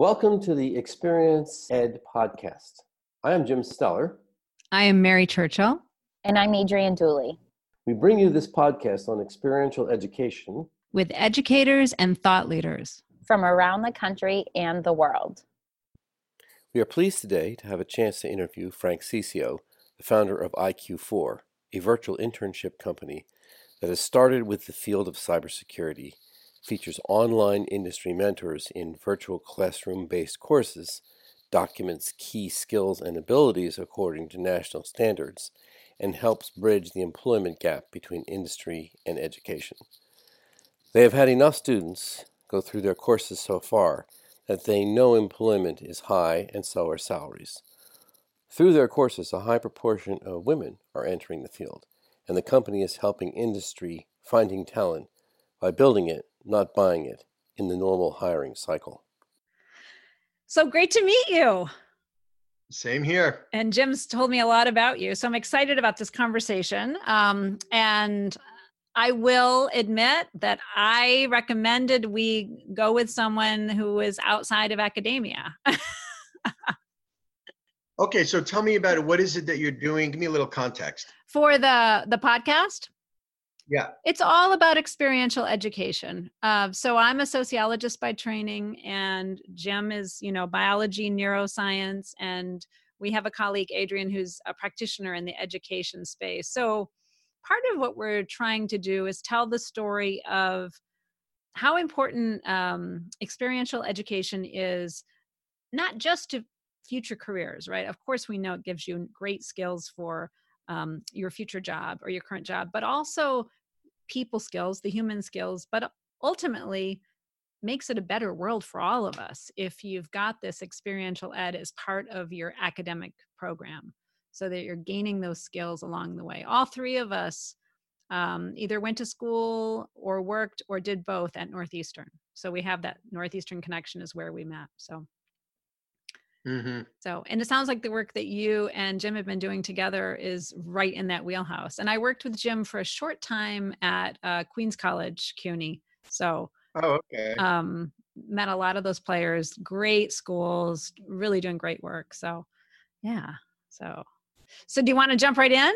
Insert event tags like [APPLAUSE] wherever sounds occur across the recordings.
Welcome to the Experience Ed podcast. I am Jim Stellar. I am Mary Churchill. And I'm Adrienne Dooley. We bring you this podcast on experiential education with educators and thought leaders from around the country and the world. We are pleased today to have a chance to interview Frank Cicio, the founder of IQ4, a virtual internship company that has started with the field of cybersecurity, features online industry mentors in virtual classroom based courses, documents key skills and abilities according to national standards, and helps bridge the employment gap between industry and education. They have had enough students go through their courses so far that they know employment is high and so are salaries. Through their courses, a high proportion of women are entering the field, and the company is helping industry finding talent by building it, not buying it, in the normal hiring cycle. So great to meet you. Same here. And Jim's told me a lot about you. So I'm excited about this conversation. Um, and I will admit that I recommended we go with someone who is outside of academia. okay, so tell me about it. What is it that you're doing? Give me a little context. For the the podcast? Yeah. It's all about experiential education. Uh, so I'm a sociologist by training, and Jim is, you know, biology, neuroscience, and we have a colleague, Adrienne who's a practitioner in the education space. So part of what we're trying to do is tell the story of how important um, experiential education is, not just to future careers, right? Of course, we know it gives you great skills for um, your future job or your current job, but also people skills, the human skills, but ultimately makes it a better world for all of us if you've got this experiential ed as part of your academic program so that you're gaining those skills along the way. All three of us um, either went to school or worked or did both at Northeastern. So we have that Northeastern connection is where we met. So Mm-hmm. So, and it sounds like the work that you and Jim have been doing together is right in that wheelhouse. And I worked with Jim for a short time at uh, Queens College, CUNY. So, oh, okay. Um, met a lot of those players, great schools, really doing great work. So, yeah. So, so do you want to jump right in?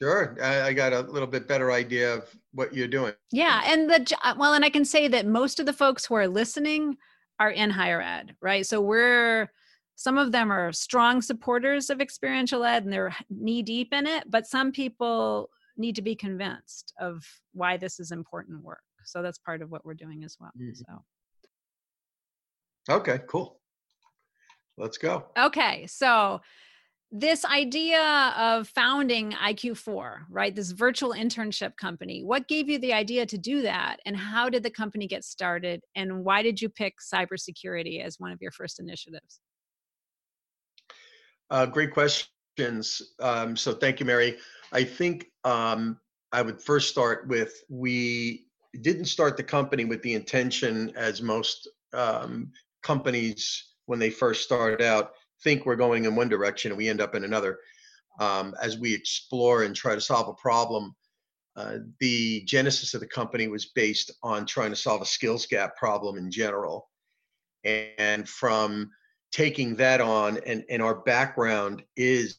Sure. I, I, got a little bit better idea of what you're doing. Yeah. And the, well, and I can say that most of the folks who are listening are in higher ed, right? So we're some of them are strong supporters of experiential ed and they're knee deep in it, but some people need to be convinced of why this is important work. So that's part of what we're doing as well. Mm-hmm. So Okay, cool. Let's go. Okay. So this idea of founding IQ4, right? This virtual internship company. What gave you the idea to do that? And how did the company get started? And why did you pick cybersecurity as one of your first initiatives? Uh, great questions. Um, so thank you, Mary. I think um, I would first start with we didn't start the company with the intention, as most um, companies when they first started out, think we're going in one direction and we end up in another. Um, as we explore and try to solve a problem, uh, the genesis of the company was based on trying to solve a skills gap problem in general. And from taking that on, and, and our background is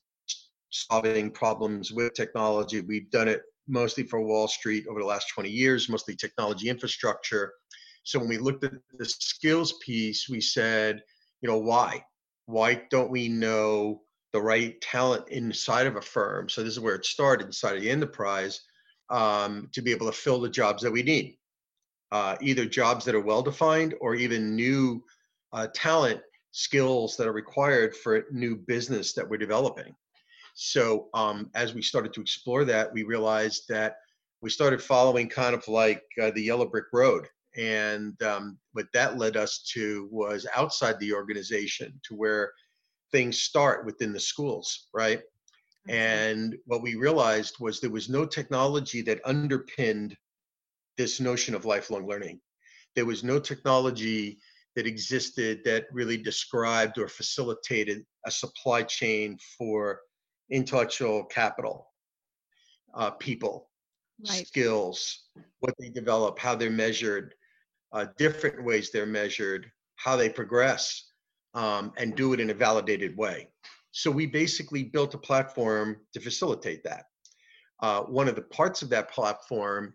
solving problems with technology. We've done it mostly for Wall Street over the last 20 years, mostly technology infrastructure. So when we looked at the skills piece, we said, you know, why? Why don't we know the right talent inside of a firm? So this is where it started inside of the enterprise um, to be able to fill the jobs that we need, uh, either jobs that are well defined or even new uh, talent skills that are required for new business that we're developing. So um, as we started to explore that, we realized that we started following kind of like uh, the yellow brick road and um, what that led us to was outside the organization to where things start within the schools, right? And what we realized was there was no technology that underpinned this notion of lifelong learning. There was no technology that existed that really described or facilitated a supply chain for intellectual capital, uh, people, right. skills, what they develop, how they're measured, uh, different ways they're measured, how they progress, um, and do it in a validated way. So we basically built a platform to facilitate that. Uh, one of the parts of that platform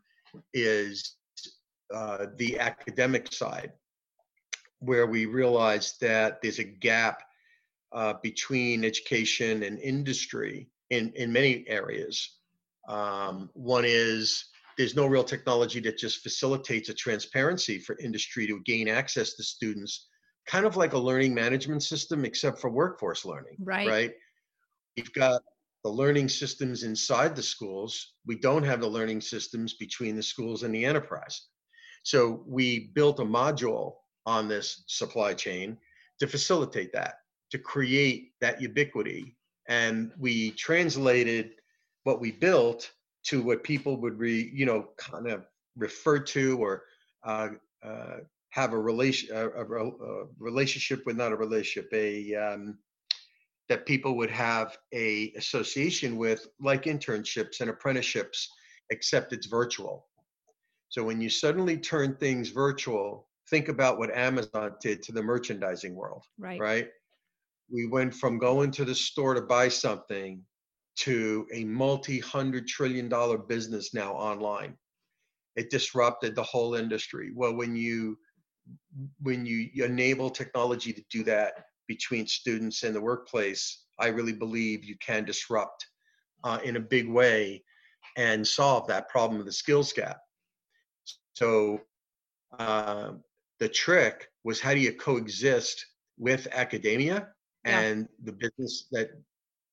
is uh, the academic side, where we realized that there's a gap uh, between education and industry in, in many areas. Um, one is there's no real technology that just facilitates a transparency for industry to gain access to students, kind of like a learning management system, except for workforce learning. Right. Right. We've got the learning systems inside the schools. We don't have the learning systems between the schools and the enterprise. So we built a module on this supply chain to facilitate that, to create that ubiquity. And we translated what we built to what people would re, you know, kind of refer to or uh, uh, have a relation, a, a, a, relationship with, not a relationship, a um, that people would have a association with, like internships and apprenticeships, except it's virtual. So when you suddenly turn things virtual, think about what Amazon did to the merchandising world, Right. right? We went from going to the store to buy something to a multi hundred trillion dollar business now online. It disrupted the whole industry. Well, when you when you enable technology to do that between students and the workplace, I really believe you can disrupt uh, in a big way and solve that problem of the skills gap. So uh, the trick was how do you coexist with academia Yeah. and the business that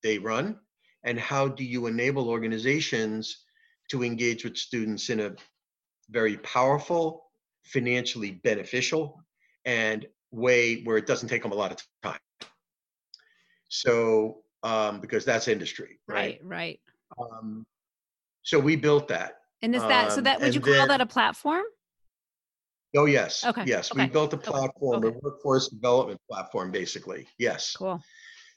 they run, and how do you enable organizations to engage with students in a very powerful, financially beneficial, and way where it doesn't take them a lot of time. So um, because that's industry, right? Right. Right. Um, so we built that. And is that so Um, that would you call then- that a platform? Oh, yes. Okay, Yes, we built a okay, platform, a workforce development platform, basically. Yes. Cool.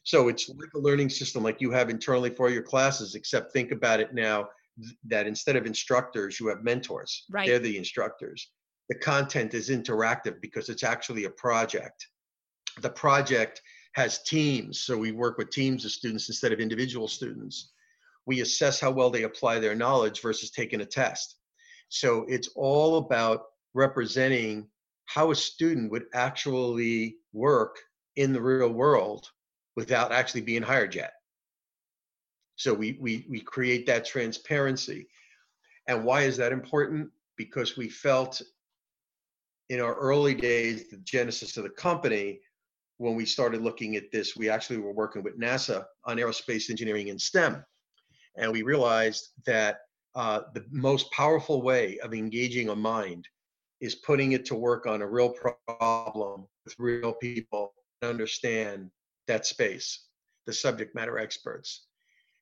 So it's like a learning system like you have internally for your classes, except think about it now that instead of instructors, you have mentors. Right. They're the instructors. The content is interactive because it's actually a project. The project has teams, so we work with teams of students instead of individual students. We assess how well they apply their knowledge versus taking a test. So it's all about representing how a student would actually work in the real world without actually being hired yet. So we we we create that transparency. And why is that important? Because we felt in our early days, the genesis of the company, when we started looking at this, we actually were working with NASA on aerospace engineering and STEM. And we realized that uh, the most powerful way of engaging a mind is putting it to work on a real problem with real people and understand that space, the subject matter experts.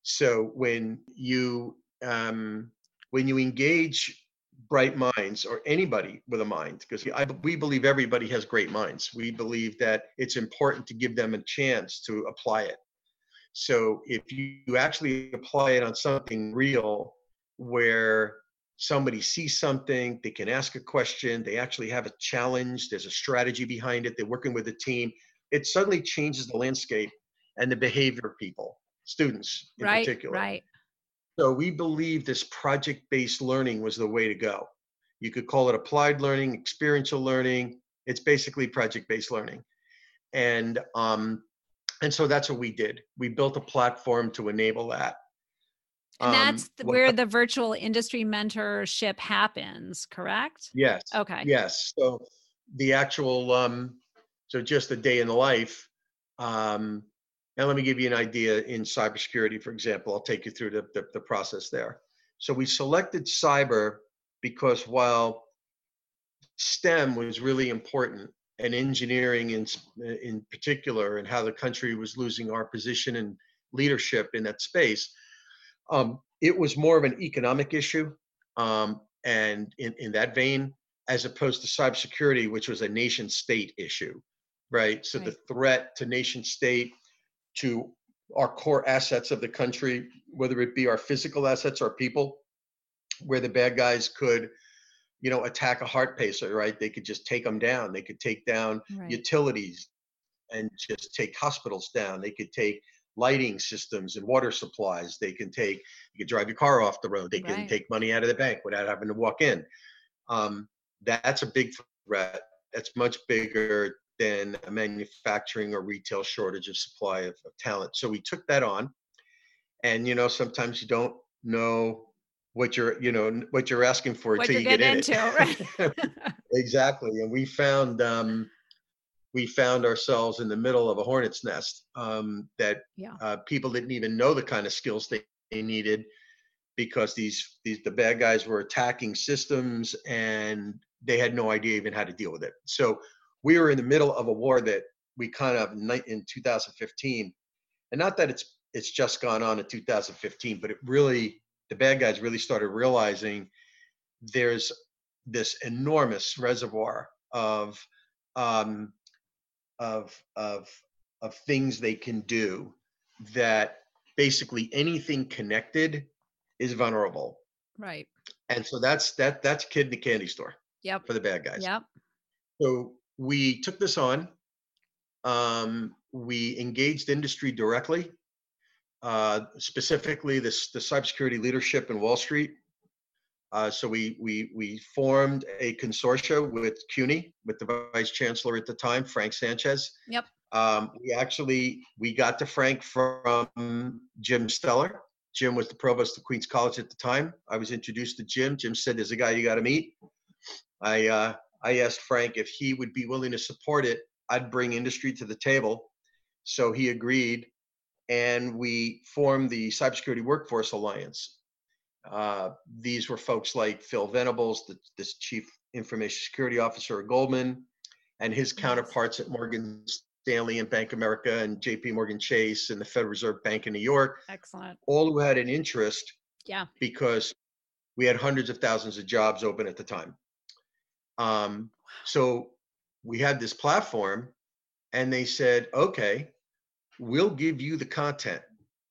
So when you um, when you engage bright minds or anybody with a mind, because we believe everybody has great minds. We believe that it's important to give them a chance to apply it. So if you actually apply it on something real, where somebody sees something, they can ask a question, they actually have a challenge, there's a strategy behind it, they're working with a team, it suddenly changes the landscape and the behavior of people, students in Right. particular. Right. So we believe this project-based learning was the way to go. You could call it applied learning, experiential learning. It's basically project-based learning. And um, and so that's what we did. We built a platform to enable that. And Um, that's th- what- where the virtual industry mentorship happens, correct? Yes. Okay. Yes. So the actual, um, so just a day in the life. Um, and let me give you an idea in cybersecurity, for example. I'll take you through the, the, the process there. So we selected cyber because while STEM was really important and engineering in, in particular and how the country was losing our position and leadership in that space, um, it was more of an economic issue. Um, and in, in that vein, as opposed to cybersecurity, which was a nation state issue, right? So the threat to nation state, to our core assets of the country, whether it be our physical assets, our people, where the bad guys could, you know, attack a heart pacer, right? They could just take them down. They could take down Right. utilities and just take hospitals down. They could take lighting systems and water supplies. They can take, you could drive your car off the road. They can Right. take money out of the bank without having to walk in. Um, that's a big threat. That's much bigger than a manufacturing or retail shortage of supply of, of talent. So we took that on. And, you know, sometimes you don't know what you're, you know, what you're asking for until you're get in getting it. into, [LAUGHS] exactly and we found um, we found ourselves in the middle of a hornet's nest um, that Yeah. uh, people didn't even know the kind of skills they, they needed because these these the bad guys were attacking systems and they had no idea even how to deal with it so we were in the middle of a war that we kind of in 2015 and not that it's it's just gone on in 2015 but it really the bad guys really started realizing there's this enormous reservoir of um, of of of things they can do that basically anything connected is vulnerable right. and so that's that that's kid in the candy store Yep. for the bad guys Yep. so we took this on. Um, we engaged industry directly, uh, specifically this the cybersecurity leadership in Wall Street. Uh, so we we we formed a consortia with CUNY, with the vice chancellor at the time, Frank Sanchez. Yep. Um, we actually we got to Frank from Jim Stellar. Jim was the provost of Queens College at the time. I was introduced to Jim. Jim said, "There's a guy you got to meet." I uh, I asked Frank if he would be willing to support it. I'd bring industry to the table. So he agreed, and we formed the Cybersecurity Workforce Alliance. Uh, these were folks like Phil Venables, the this chief information security officer at Goldman, and his counterparts at Morgan Stanley and Bank America and J.P. Morgan Chase and the Federal Reserve Bank in New York, Excellent. all who had an interest Yeah. because we had hundreds of thousands of jobs open at the time. Um, so we had this platform, and they said, "Okay, we'll give you the content.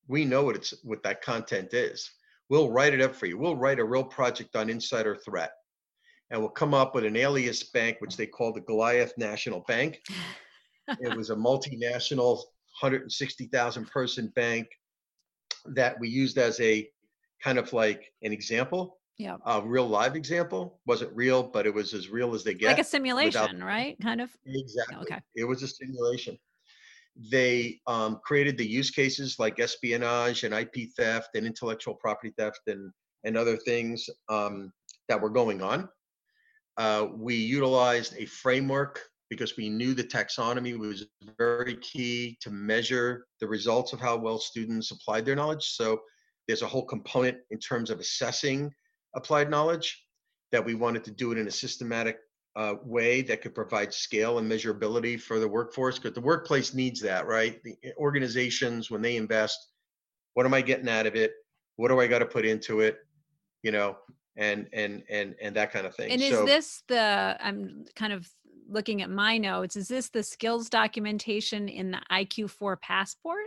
We know what it's what that content is. We'll write it up for you. We'll write a real project on insider threat, and we'll come up with an alias bank, which they called the Goliath National Bank. it was a multinational, 160,000 person bank that we used as a kind of like an example, Yeah. a real live example. Wasn't real, but it was as real as they get. Like a simulation, right? Kind of. Exactly. Okay. It was a simulation. They um, created the use cases like espionage and IP theft and intellectual property theft and and other things um, that were going on. Uh, we utilized a framework because we knew the taxonomy was very key to measure the results of how well students applied their knowledge. So there's a whole component in terms of assessing applied knowledge that we wanted to do it in a systematic uh, way that could provide scale and measurability for the workforce because the workplace needs that, right? The eh, organizations, when they invest, what am I getting out of it? What do I got to put into it? You know, and and and and that kind of thing. And is so, this the, I'm kind of looking at my notes, is this the skills documentation in the IQ4 passport?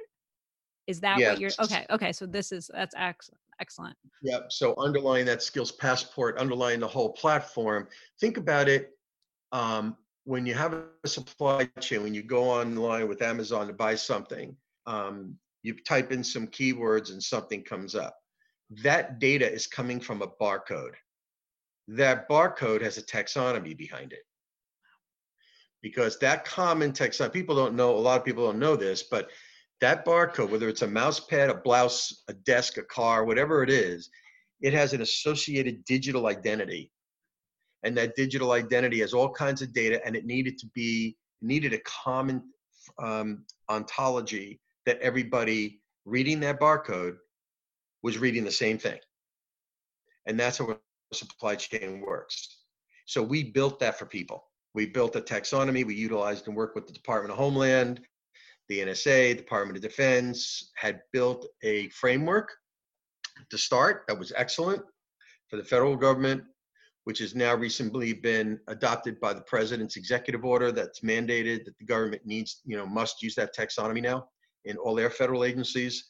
Is that what you're, okay, okay, so this is, that's excellent, excellent. Yep. So underlying that skills passport, underlying the whole platform, think about it. Um, when you have a supply chain, when you go online with Amazon to buy something, um, you type in some keywords and something comes up. That data is coming from a barcode. That barcode has a taxonomy behind it. Because that common taxonomy, people don't know, a lot of people don't know this, but that barcode, whether it's a mouse pad, a blouse, a desk, a car, whatever it is, it has an associated digital identity. And that digital identity has all kinds of data, and it needed to be needed a common um, ontology that everybody reading that barcode was reading the same thing. And that's how a supply chain works. So we built that for people. We built a taxonomy. We utilized and worked with the Department of Homeland, the NSA, Department of Defense, had built a framework to start that was excellent for the federal government, which has now recently been adopted by the president's executive order that's mandated that the government needs, you know, must use that taxonomy now in all their federal agencies.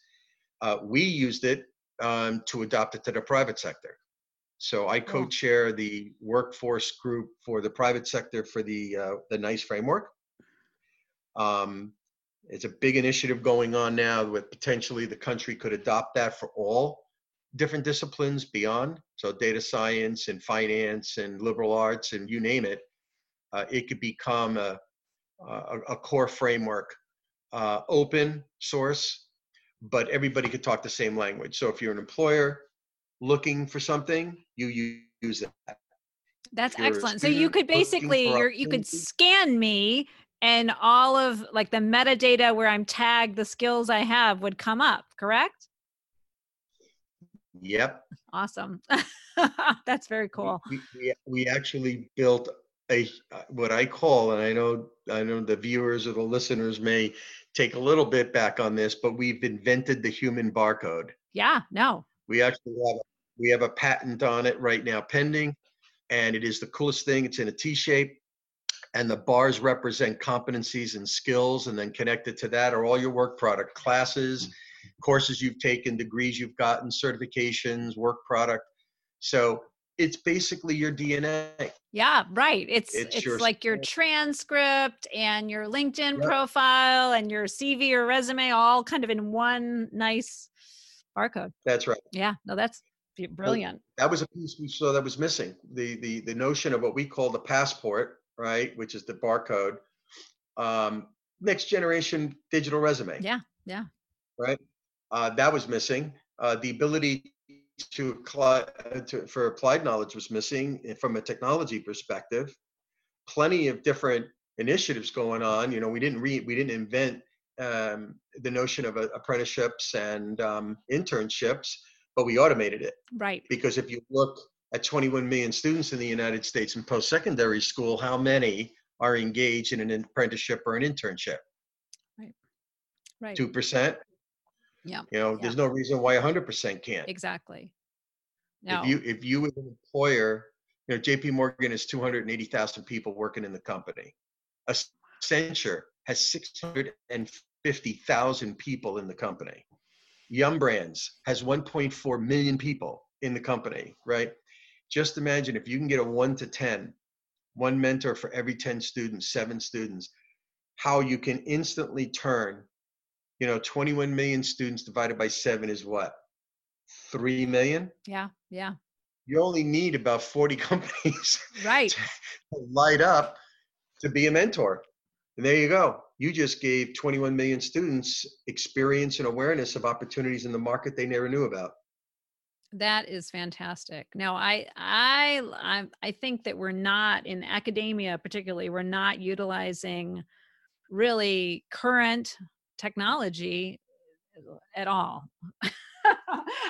Uh, we used it um, to adopt it to the private sector. So I co-chair the workforce group for the private sector for the uh, the NICE framework. Um, it's a big initiative going on now with potentially the country could adopt that for all different disciplines beyond. So data science and finance and liberal arts and you name it. Uh, it could become a, a, a core framework, uh, open source, but everybody could talk the same language. So if you're an employer looking for something, you use that. That's excellent. So you could basically you're, you could scan me and all of like the metadata where I'm tagged the skills I have would come up, correct? Yep. Awesome. [LAUGHS] That's very cool. We, we, we actually built a uh, what I call, and I know I know the viewers or the listeners may take a little bit back on this, but we've invented the human barcode. Yeah, no. We actually have a, we have a patent on it right now pending, and it is the coolest thing. It's in a T shape, and the bars represent competencies and skills, and then connected to that are all your work product classes, courses you've taken, degrees you've gotten, certifications, work product. So it's basically your DNA. Yeah, right. It's It's it's, your like your transcript and your LinkedIn Yep. profile and your CV or resume all kind of in one nice barcode. That's right. Yeah, no, that's brilliant. That was a piece we saw that was missing. The the the notion of what we call the passport, right, which is the barcode. Um, next generation digital resume. Yeah, yeah. Right. Uh, that was missing. Uh, the ability to, apply, to for applied knowledge was missing eh, from a technology perspective. Plenty of different initiatives going on. You know, we didn't re, we didn't invent um, the notion of uh, apprenticeships and um, internships, but we automated it Right. because if you look at 21 million students in the United States in post-secondary school, how many are engaged in an apprenticeship or an internship? Right. Right. Two percent. Yeah. You know, Yeah. there's no reason why 100% can't. Exactly. No. If you if you as an employer, you know, J.P. Morgan has 280,000 people working in the company. Accenture has 650,000 people in the company. Yum Brands has 1.4 million people in the company, right? Just imagine if you can get a one to 10, one mentor for every 10 students, seven students, how you can instantly turn, you know, 21 million students divided by seven is what? 3 million? yeah, yeah. You only need about 40 [LAUGHS] companies Right. to light up to be a mentor. And there you go. You just gave 21 million students experience and awareness of opportunities in the market they never knew about. That is fantastic. now I, I, I, think that we're not in academia, particularly, we're not utilizing really current technology at all. [LAUGHS]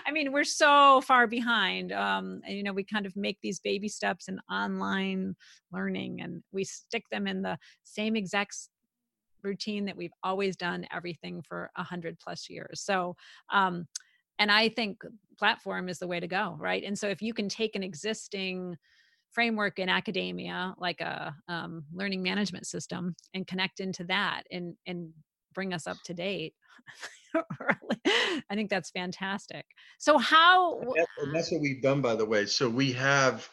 I mean, we're so far behind. Um, and, you know, we kind of make these baby steps in online learning, and we stick them in the same exact routine that we've always done everything for a hundred plus years. So, um, and I think platform is the way to go, right? And so if you can take an existing framework in academia, like a um, learning management system, and connect into that and and bring us up to date. [LAUGHS] I think that's fantastic. So how? And that- and that's what we've done, by the way. So we have,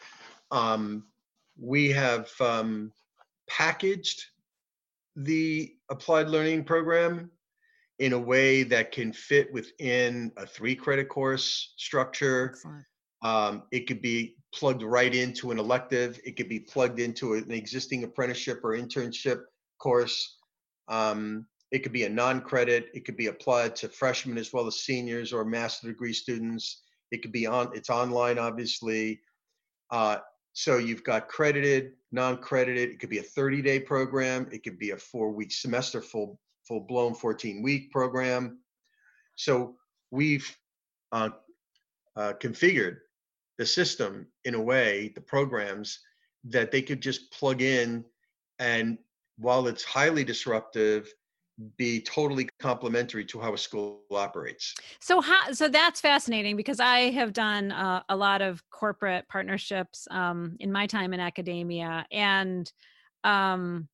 um, we have um, packaged the applied learning program in a way that can fit within a three credit course structure. Um, it could be plugged right into an elective. It could be plugged into an existing apprenticeship or internship course. Um, it could be a non-credit. It could be applied to freshmen as well as seniors or master degree students. It could be on. It's online, obviously. Uh, so you've got credited, non-credited. It could be a 30-day program. It could be a four-week semester, full full-blown 14-week program. So we've uh, uh, configured the system in a way, the programs that they could just plug in, and while it's highly disruptive, be totally complementary to how a school operates. So how? So that's fascinating because I have done uh, a lot of corporate partnerships um, in my time in academia, and um,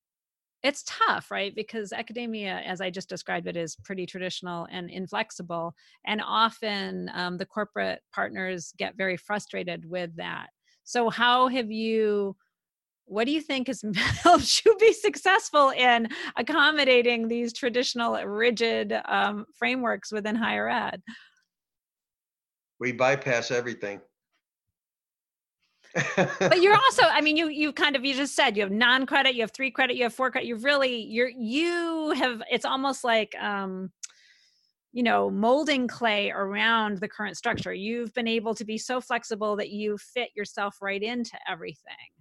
it's tough right? Because academia as i just described it is pretty traditional and inflexible and often um, the corporate partners get very frustrated with that. So how have you what do you think has [LAUGHS] helped you be successful in accommodating these traditional rigid um, frameworks within higher ed? We bypass everything but you're [LAUGHS] also i mean you you kind of you just said you have non-credit you have three credit you have four credit You've really you're you have it's almost like um you know molding clay around the current structure. You've been able to be so flexible that you fit yourself right into everything.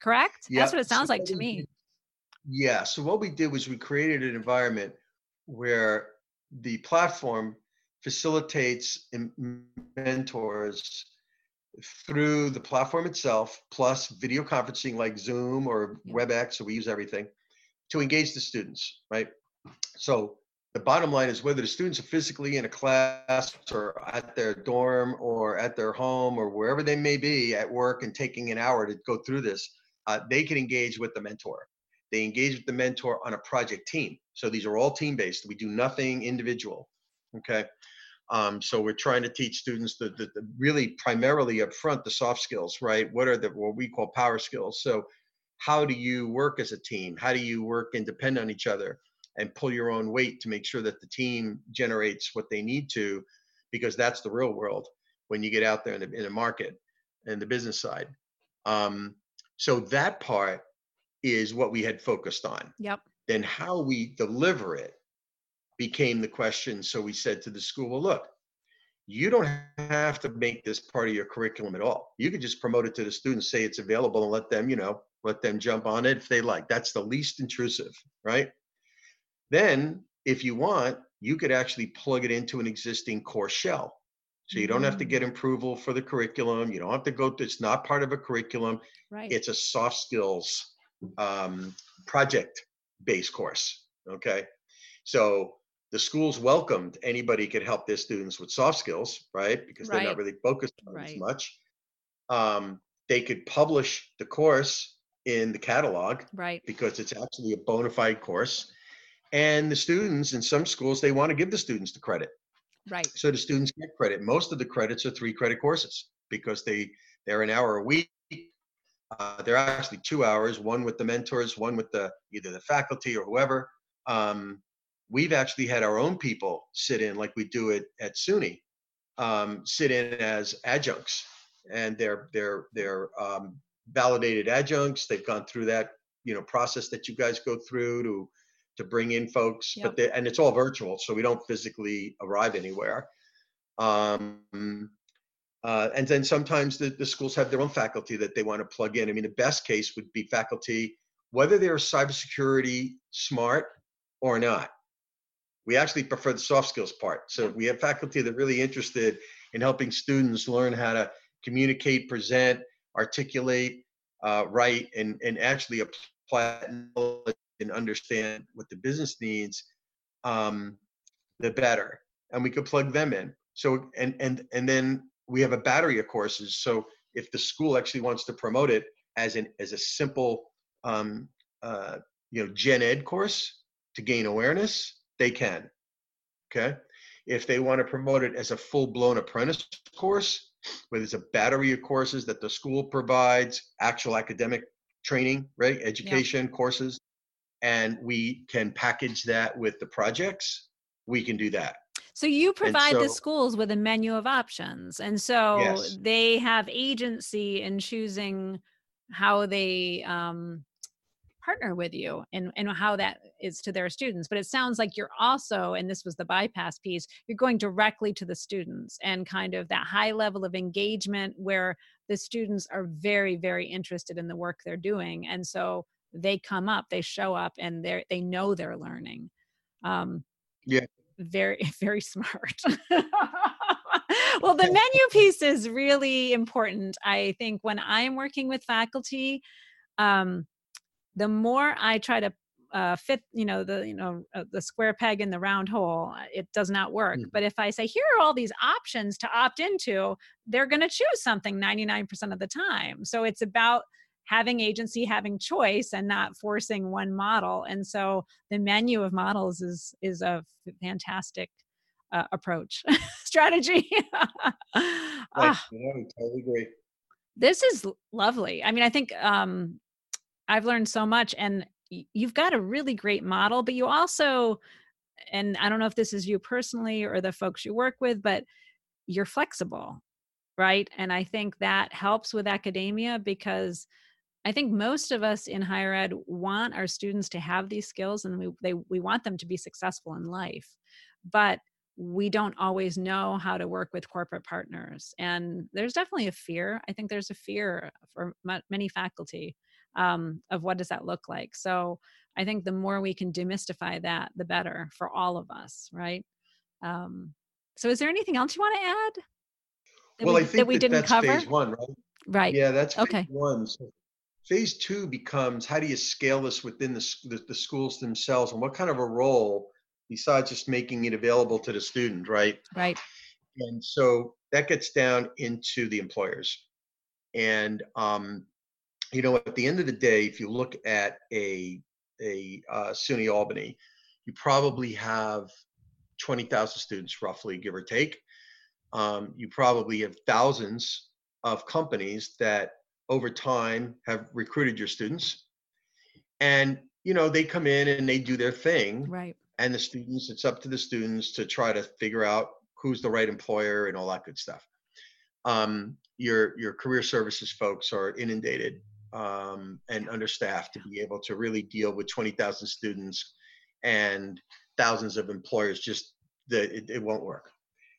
Correct? Yeah. that's what it sounds so like to me. yeah so what we did was we created an environment where the platform facilitates mentors through the platform itself, plus video conferencing like Zoom or WebEx, so we use everything to engage the students, right? So the bottom line is whether the students are physically in a class or at their dorm or at their home or wherever they may be at work and taking an hour to go through this, uh, they can engage with the mentor. They engage with the mentor on a project team. So these are all team based. We do nothing individual. Okay. Um, so we're trying to teach students the, the, the, really primarily up front the soft skills, right? What are the what we call power skills? So how do you work as a team? How do you work and depend on each other and pull your own weight to make sure that the team generates what they need to? Because that's the real world when you get out there in the, in the market and the business side. Um, so that part is what we had focused on. Yep. Then how we deliver it became the question. So we said to the school, well, look, you don't have to make this part of your curriculum at all. You could just promote it to the students, say it's available and let them, you know, let them jump on it if they like. That's the least intrusive, right? Then if you want, you could actually plug it into an existing course shell. So you don't have to get mm. approval for the curriculum. You don't have to go to, it's not part of a curriculum. Right. It's a soft skills um, project based course. Okay. So the schools welcomed anybody could help their students with soft skills, right? Because they're not really focused on right. as much. Um, they could publish the course in the catalog, right? Because it's actually a bona fide course. And the students in some schools, they want to give the students the credit. Right. So the students get credit. Most of the credits are three credit courses because they they're an hour a week. Uh, they're actually two hours, one with the mentors, one with the either the faculty or whoever. Um, we've actually had our own people sit in like we do it at SUNY, um, sit in as adjuncts, and they're they're they're um, validated adjuncts. They've gone through that you know process that you guys go through to to bring in folks, yep. but they, and it's all virtual, so we don't physically arrive anywhere. Um, uh, and then sometimes the, the schools have their own faculty that they want to plug in. I mean, the best case would be faculty, whether they're cybersecurity smart or not we actually prefer the soft skills part. So we have faculty that are really interested in helping students learn how to communicate, present, articulate, uh, write, and, and actually apply knowledge and understand what the business needs, um, the better. And we could plug them in. So and and and then we have a battery of courses. So if the school actually wants to promote it as an as a simple um, uh, you know gen ed course to gain awareness they can. Okay. If they want to promote it as a full blown apprentice course, where there's a battery of courses that the school provides, actual academic training, right? Education yeah. courses, and we can package that with the projects, we can do that. So you provide so, the schools with a menu of options. And so yes. they have agency in choosing how they um, partner with you and, and how that is to their students. But it sounds like you're also, and this was the bypass piece, you're going directly to the students and kind of that high level of engagement where the students are very, very interested in the work they're doing. And so they come up, they show up, and they they know they're learning. Um, yeah. Very, [LAUGHS] very smart. [LAUGHS] well, the menu piece is really important. I think when I'm working with faculty, um, the more I try to uh, fit, you know, the you know uh, the square peg in the round hole, uh, it does not work. Mm. But if I say here are all these options to opt into, they're going to choose something 99% of the time. So it's about having agency having choice and not forcing one model and so the menu of models is is a fantastic uh, approach [LAUGHS] strategy [LAUGHS] Right. Ah, Yeah, totally agree. this is lovely i mean i think um i've learned so much and you've got a really great model but you also and i don't know if this is you personally or the folks you work with but you're flexible right? And i think that helps with academia because i think most of us in higher ed want our students to have these skills and we they we want them to be successful in life but we don't always know how to work with corporate partners and there's definitely a fear i think there's a fear for ma- many faculty um, of what does that look like so i think the more we can demystify that the better for all of us right um, so is there anything else you want to add that Well, we, I think that we that didn't that's cover phase one, right? right Yeah, that's phase Okay. one. So phase two becomes how do you scale this within the, the, the schools themselves and what kind of a role besides just making it available to the student, right? right And so that gets down into the employers. And, um, you know, at the end of the day, if you look at a, a uh, SUNY Albany, you probably have 20,000 students roughly, give or take. Um, you probably have thousands of companies that over time have recruited your students. And, you know, they come in and they do their thing right and the students it's up to the students to try to figure out who's the right employer and all that good stuff um, your your career services folks are inundated um, and understaffed to be able to really deal with 20000 students and thousands of employers just that it, it won't work.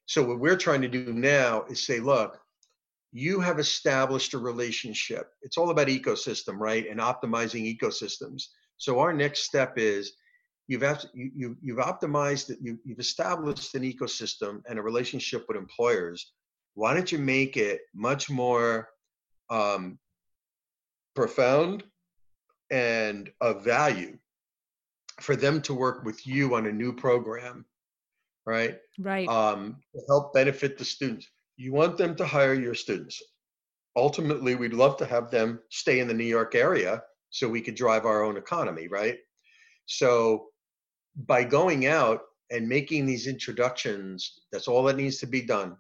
So what we're trying to do now is say look you have established a relationship. It's all about ecosystem right? And optimizing ecosystems. So our next step is you've you, you've optimized it, you, you've established an ecosystem and a relationship with employers. Why don't you make it much more um, profound and of value for them to work with you on a new program, right? right Um, to help benefit the students. You want them to hire your students. Ultimately, we'd love to have them stay in the New York area so we could drive our own economy, right? So by going out and making these introductions, that's all that needs to be done.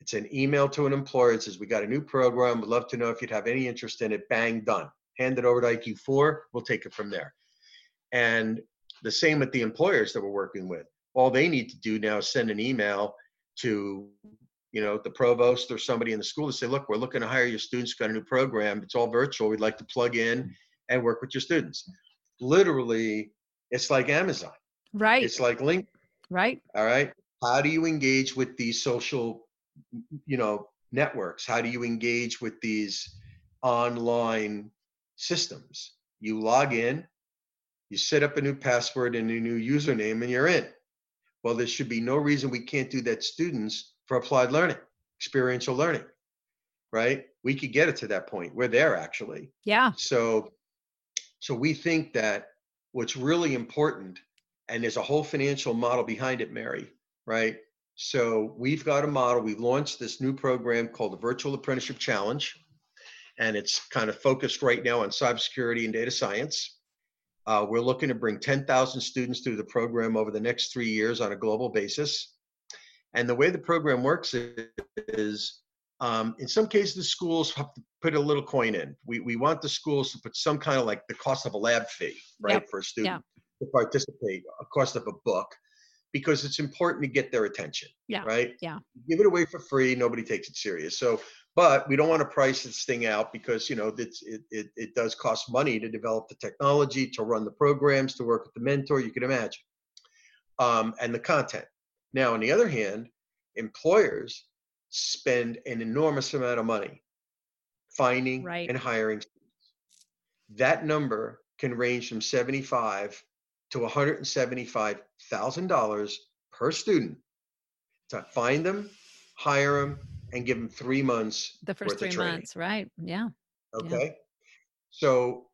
It's an email to an employer. It says, We got a new program. Would love to know if you'd have any interest in it. Bang, done. Hand it over to IQ4. We'll take it from there. And the same with the employers that we're working with. All they need to do now is send an email to you know the provost or somebody in the school to say look we're looking to hire your students got a new program it's all virtual we'd like to plug in mm. and work with your students literally it's like amazon right it's like link right all right how do you engage with these social you know networks. How do you engage with these online systems? You log in you set up a new password and a new username and you're in. Well there should be no reason we can't do that students for applied learning experiential learning right? We could get it to that point. We're there actually. Yeah. So, so we think that what's really important, and there's a whole financial model behind it, Mary, right? So we've got a model. We've launched this new program called the Virtual Apprenticeship Challenge, and it's kind of focused right now on cybersecurity and data science. Uh, we're looking to bring 10,000 students through the program over the next three years on a global basis. And the way the program works is, um, in some cases, the schools have to put a little coin in. We, we want the schools to put some kind of like the cost of a lab fee, right, Yep, for a student to participate, a cost of a book, because it's important to get their attention, Yeah, right? yeah. Give it away for free, nobody takes it serious. So, but we don't want to price this thing out because you know it's, it, it it does cost money to develop the technology, to run the programs, to work with the mentor. You can imagine, um, and the content. Now, on the other hand, employers spend an enormous amount of money finding Right. and hiring students. That number can range from 75 to 175,000 dollars per student to find them, hire them, and give them three months the first three months right yeah Yeah. Okay. So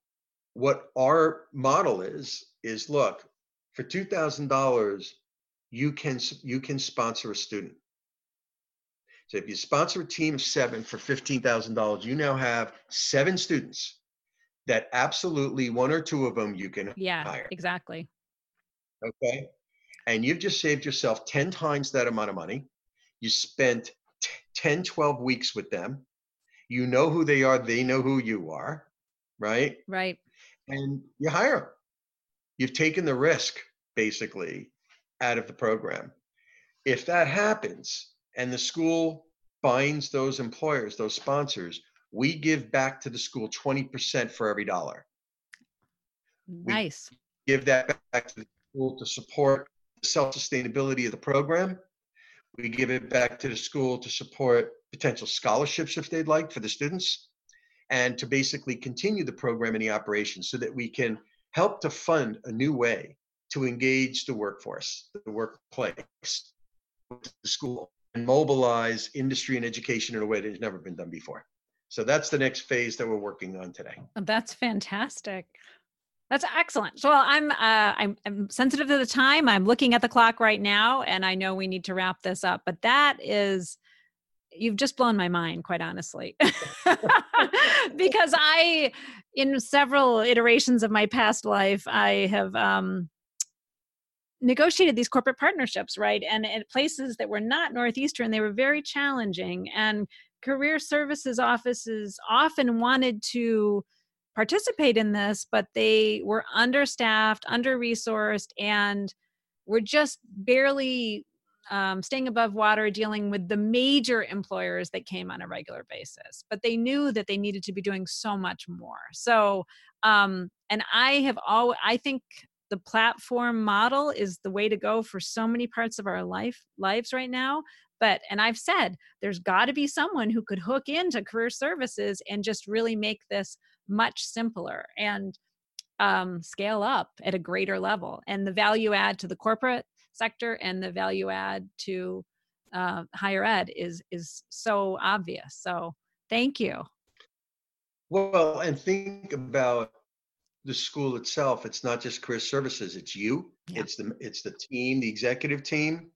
what our model is is look for two thousand dollars you can you can sponsor a student. So if you sponsor a team of seven for fifteen thousand dollars, you now have seven students that absolutely one or two of them you can Yeah, hire. exactly. Okay. And you've just saved yourself 10 times that amount of money. You spent t- 10, 12 weeks with them. You know who they are, they know who you are, right? Right. And you hire them. You've taken the risk basically out of the program. If that happens and the school binds those employers, those sponsors, we give back to the school 20% for every dollar. Nice. Give that back to the school to support the self-sustainability of the program. We give it back to the school to support potential scholarships if they'd like for the students and to basically continue the program and the operation so that we can help to fund a new way to engage the workforce, the workplace, the school, and mobilize industry and education in a way that has never been done before. So that's the next phase that we're working on today. Oh, That's fantastic. That's excellent. So well, I'm uh, I'm I'm sensitive to the time. I'm looking at the clock right now, and I know we need to wrap this up. But that is, you've just blown my mind, quite honestly, [LAUGHS] because I, in several iterations of my past life, I have um, negotiated these corporate partnerships, right? And at places that were not Northeastern, they were very challenging. And career services offices often wanted to participate in this, but they were understaffed, under resourced, and were just barely um, staying above water dealing with the major employers that came on a regular basis. But they knew that they needed to be doing so much more. So, um, and I have all, I think the platform model is the way to go for so many parts of our life lives right now but and i've said there's got to be someone who could hook into career services and just really make this much simpler and um, scale up at a greater level. And the value add to the corporate sector and the value add to uh, higher ed is is so obvious. So thank you. Well, and think about the school itself. It's not just career services, it's you, Yeah. it's the it's the team, the executive team,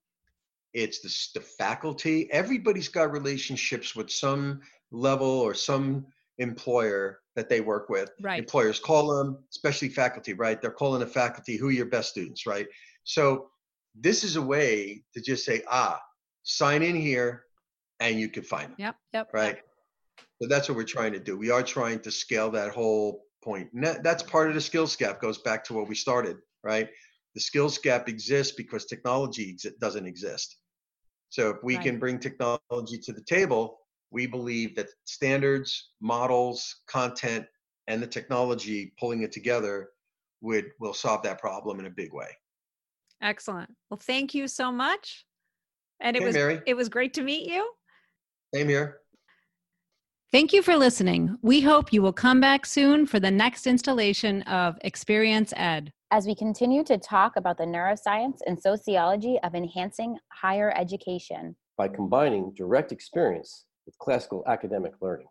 it's the, the faculty. Everybody's got relationships with some level or some employer that they work with. right Employers call them, especially faculty, right? They're calling the faculty, who are your best students, right? So this is a way to just say, ah, sign in here and you can find them yep yep right? So that's what we're trying to do. We are trying to scale that whole point. And that, that's part of the skills gap. Goes back to what we started, right? The skills gap exists because technology exi- doesn't exist. So if we Right. can bring technology to the table, we believe that standards, models, content, and the technology pulling it together would will solve that problem in a big way. excellent well thank you so much and it Hey, was Mary. it was great to meet you Same here. Thank you for listening. We hope you will come back soon for the next installation of Experience Ed. As we continue to talk about the neuroscience and sociology of enhancing higher education. by combining direct experience with classical academic learning.